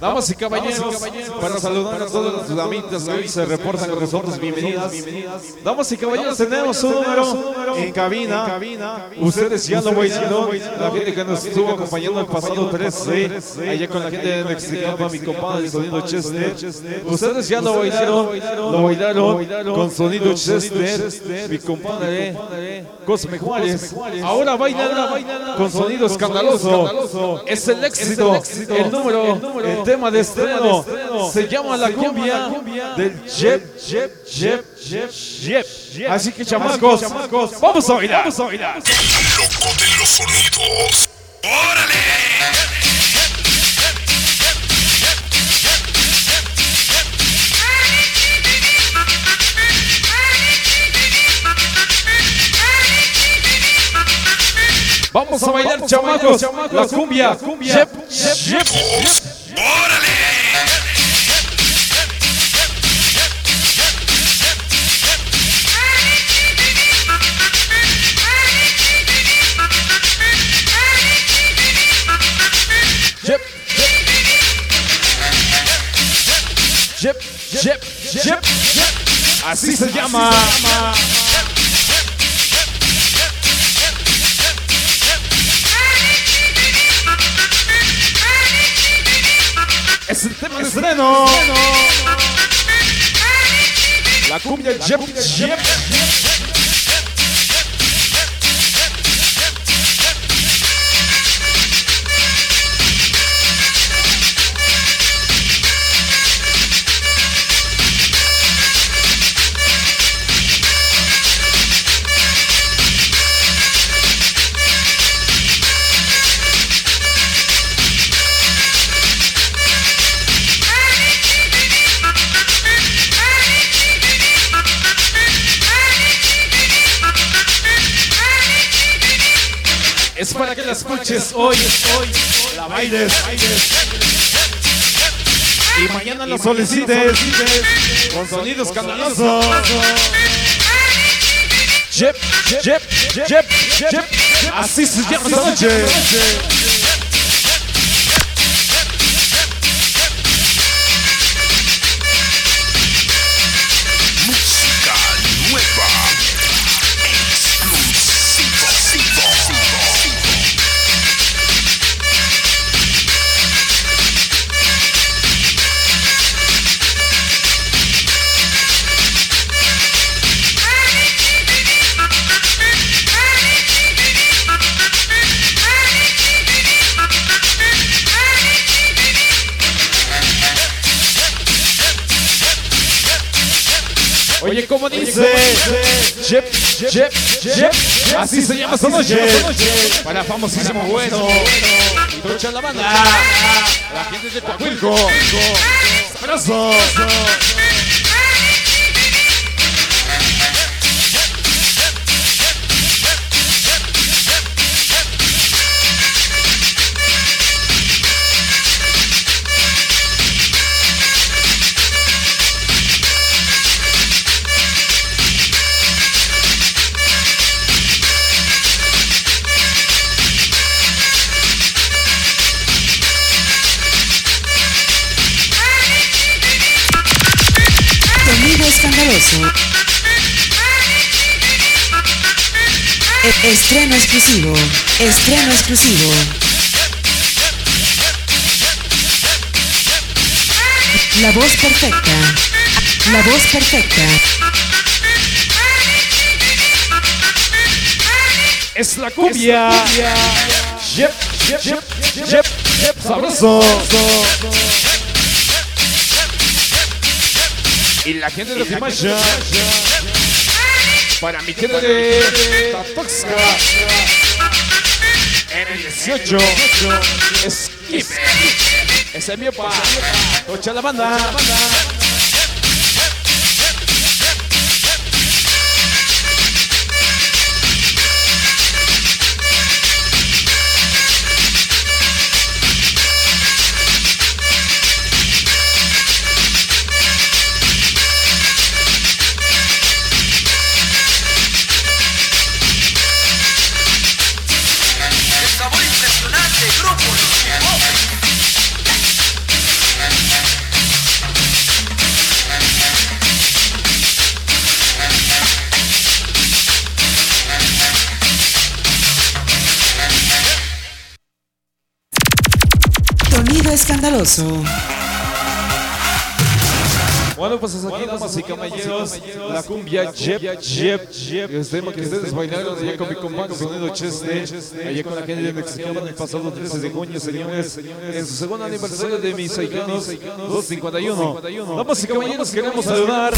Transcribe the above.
Damas y caballeros, para saludar a todos los amigas que hoy se reportan con nosotros, bienvenidas. Damas y caballeros, tenemos un número en cabina. Ustedes ya lo bailaron, la gente que nos estuvo acompañando el pasado 13, allá con la gente de Mexicana, mi compadre, sonido Chester. Ustedes ya lo bailaron, lo bailaron con sonido Chester, mi compadre Cosme Juárez. Ahora bailan con sonido escandaloso. Es el éxito, el número, tema de estreno. Se llama la cumbia del Jep, Jep, Jep, Jep, Jep. Así que chamacos, vamos a bailar. Vamos a bailar. Loco de los sonidos. ¡Órale! Vamos a bailar, chamacos, la cumbia. Jep, jep, ¡Órale! Jep, jep, jep, jep, jep. Así se llama. Estreno. La cumbia Jep. Es para que la escuches hoy, hoy, la bailes. Y mañana la solicites con sonido escandaloso. Jep, jep, jep, jep. Así se llama esta noche. Oye, ¿cómo dice? Jep, jep, jep. Así se llama esta noche. Para famosísimo bueno. Y la banda. La gente de Coahuilco. Sabroso. E- Estreno exclusivo. Estreno exclusivo. La voz perfecta. La voz perfecta. Es la cumbia. Jep, jep, jep, jep, jep. Sabroso. Y la gente de Timacha. Para mi gente de Tatoxca. En el 18. Skip. Ese es mi papá. Tocha la banda. El sabor escandaloso. Bueno, pues hasta aquí, damas y caballeros, la cumbia Jep, Jep, Jep, el tema que ustedes bailaron allá con mi compadre Sonido Cheste, allá con la gente de Mexicana el pasado 13 de junio, señores, en su segundo aniversario de mis Saicanos 251. Damas y caballeros, queremos saludar